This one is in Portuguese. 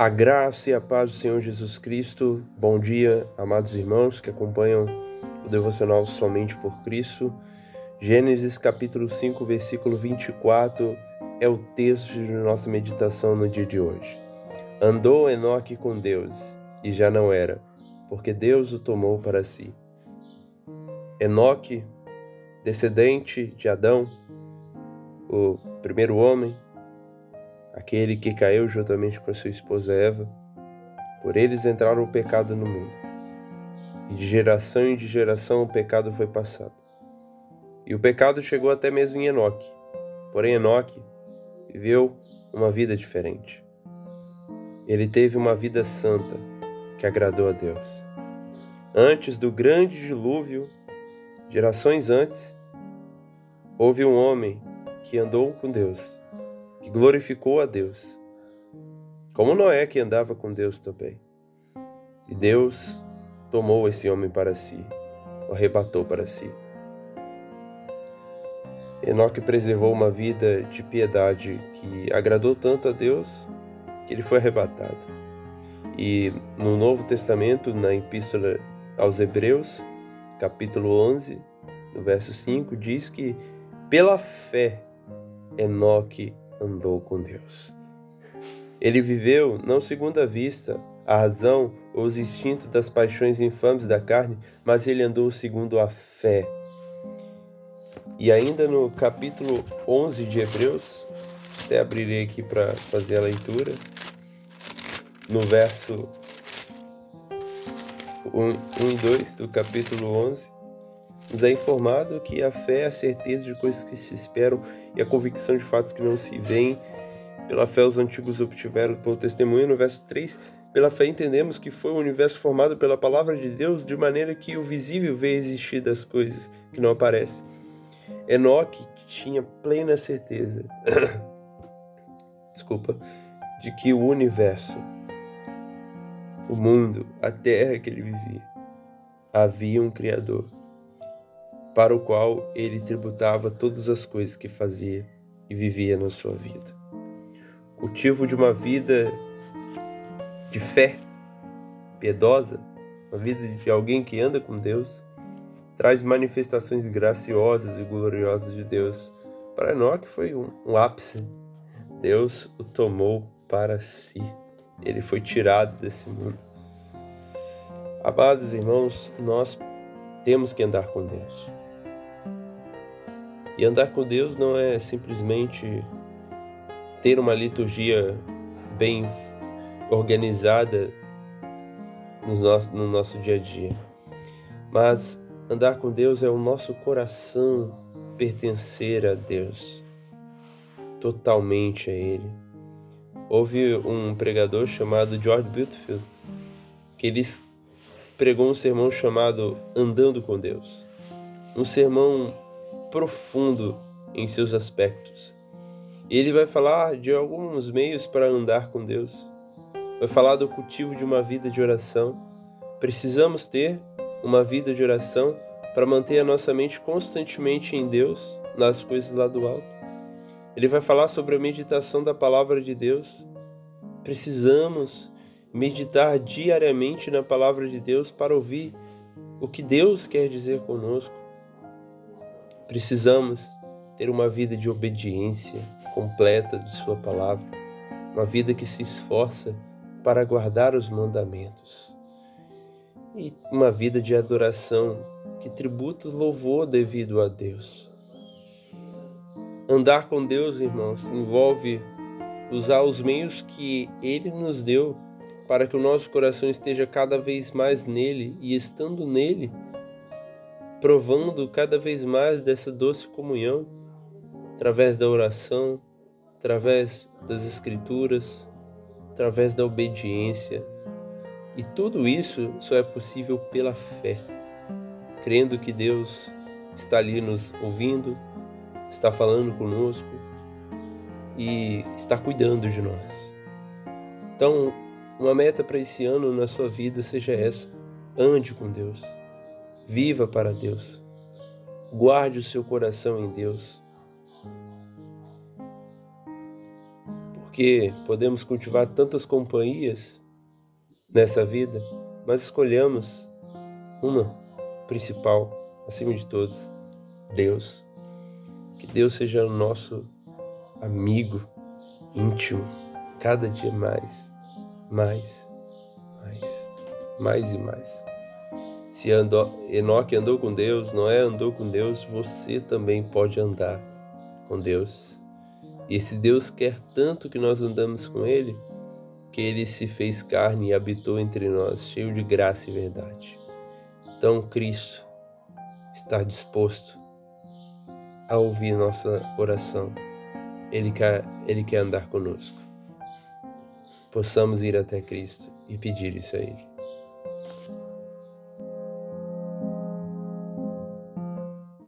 A graça e a paz do Senhor Jesus Cristo. Bom dia, amados irmãos que acompanham o devocional Somente por Cristo. Gênesis capítulo 5, versículo 24 é o texto de nossa meditação no dia de hoje. Andou Enoque com Deus e já não era, porque Deus o tomou para si. Enoque, descendente de Adão, o primeiro homem, aquele que caiu juntamente com sua esposa Eva, por eles entraram o pecado no mundo. E de geração em geração o pecado foi passado. E o pecado chegou até mesmo em Enoque. Porém, Enoque viveu uma vida diferente. Ele teve uma vida santa que agradou a Deus. Antes do grande dilúvio, gerações antes, houve um homem que andou com Deus glorificou a Deus, como Noé que andava com Deus também. E Deus tomou esse homem para si, o arrebatou para si. Enoque preservou uma vida de piedade que agradou tanto a Deus que ele foi arrebatado. E no Novo Testamento, na Epístola aos Hebreus, capítulo 11, no verso 5, diz que pela fé Enoque andou com Deus. Ele viveu não segundo a vista, a razão ou os instintos das paixões infames da carne, mas ele andou segundo a fé. E ainda no capítulo 11 de Hebreus, até abrirei aqui para fazer a leitura, no verso 1, 1 e 2 do capítulo 11, nos é informado que a fé é a certeza de coisas que se esperam e a convicção de fatos que não se veem. Pela fé os antigos obtiveram pelo testemunho. No verso 3, pela fé entendemos que foi o universo formado pela palavra de Deus, de maneira que o visível veio existir das coisas que não aparecem. Enoque tinha plena certeza, desculpa, de que o universo, o mundo, a terra que ele vivia, havia um Criador para o qual ele tributava todas as coisas que fazia e vivia na sua vida. Cultivo de uma vida de fé piedosa, uma vida de alguém que anda com Deus, traz manifestações graciosas e gloriosas de Deus. Para Enoque foi um, um ápice. Deus o tomou para si. Ele foi tirado desse mundo. Amados irmãos, nós temos que andar com Deus. E andar com Deus não é simplesmente ter uma liturgia bem organizada no nosso, no nosso dia a dia, mas andar com Deus é o nosso coração pertencer a Deus, totalmente a Ele. Houve um pregador chamado George Butterfield que ele pregou um sermão chamado Andando com Deus. Um sermão profundo em seus aspectos. Ele vai falar de alguns meios para andar com Deus. Vai falar do cultivo de uma vida de oração. Precisamos ter uma vida de oração para manter a nossa mente constantemente em Deus, nas coisas lá do alto. Ele vai falar sobre a meditação da palavra de Deus. Precisamos meditar diariamente na palavra de Deus para ouvir o que Deus quer dizer conosco. Precisamos ter uma vida de obediência completa de Sua palavra, uma vida que se esforça para guardar os mandamentos e uma vida de adoração que tributa louvor devido a Deus. Andar com Deus, irmãos, envolve usar os meios que Ele nos deu para que o nosso coração esteja cada vez mais nele e estando nele, provando cada vez mais dessa doce comunhão através da oração, através das escrituras, através da obediência. E tudo isso só é possível pela fé, crendo que Deus está ali nos ouvindo, está falando conosco e está cuidando de nós. Então, uma meta para esse ano na sua vida seja essa: ande com Deus. Viva para Deus. Guarde o seu coração em Deus. porque podemos cultivar tantas companhias nessa vida, mas escolhamos uma principal, acima de todas, Deus. Que Deus seja o nosso amigo íntimo, cada dia mais, mais, mais, mais e mais. Se andou, Enoque andou com Deus, Noé andou com Deus, você também pode andar com Deus. E esse Deus quer tanto que nós andamos com Ele, que Ele se fez carne e habitou entre nós, cheio de graça e verdade. Então, Cristo está disposto a ouvir nossa oração. Ele quer, Ele quer andar conosco. Possamos ir até Cristo e pedir isso a Ele.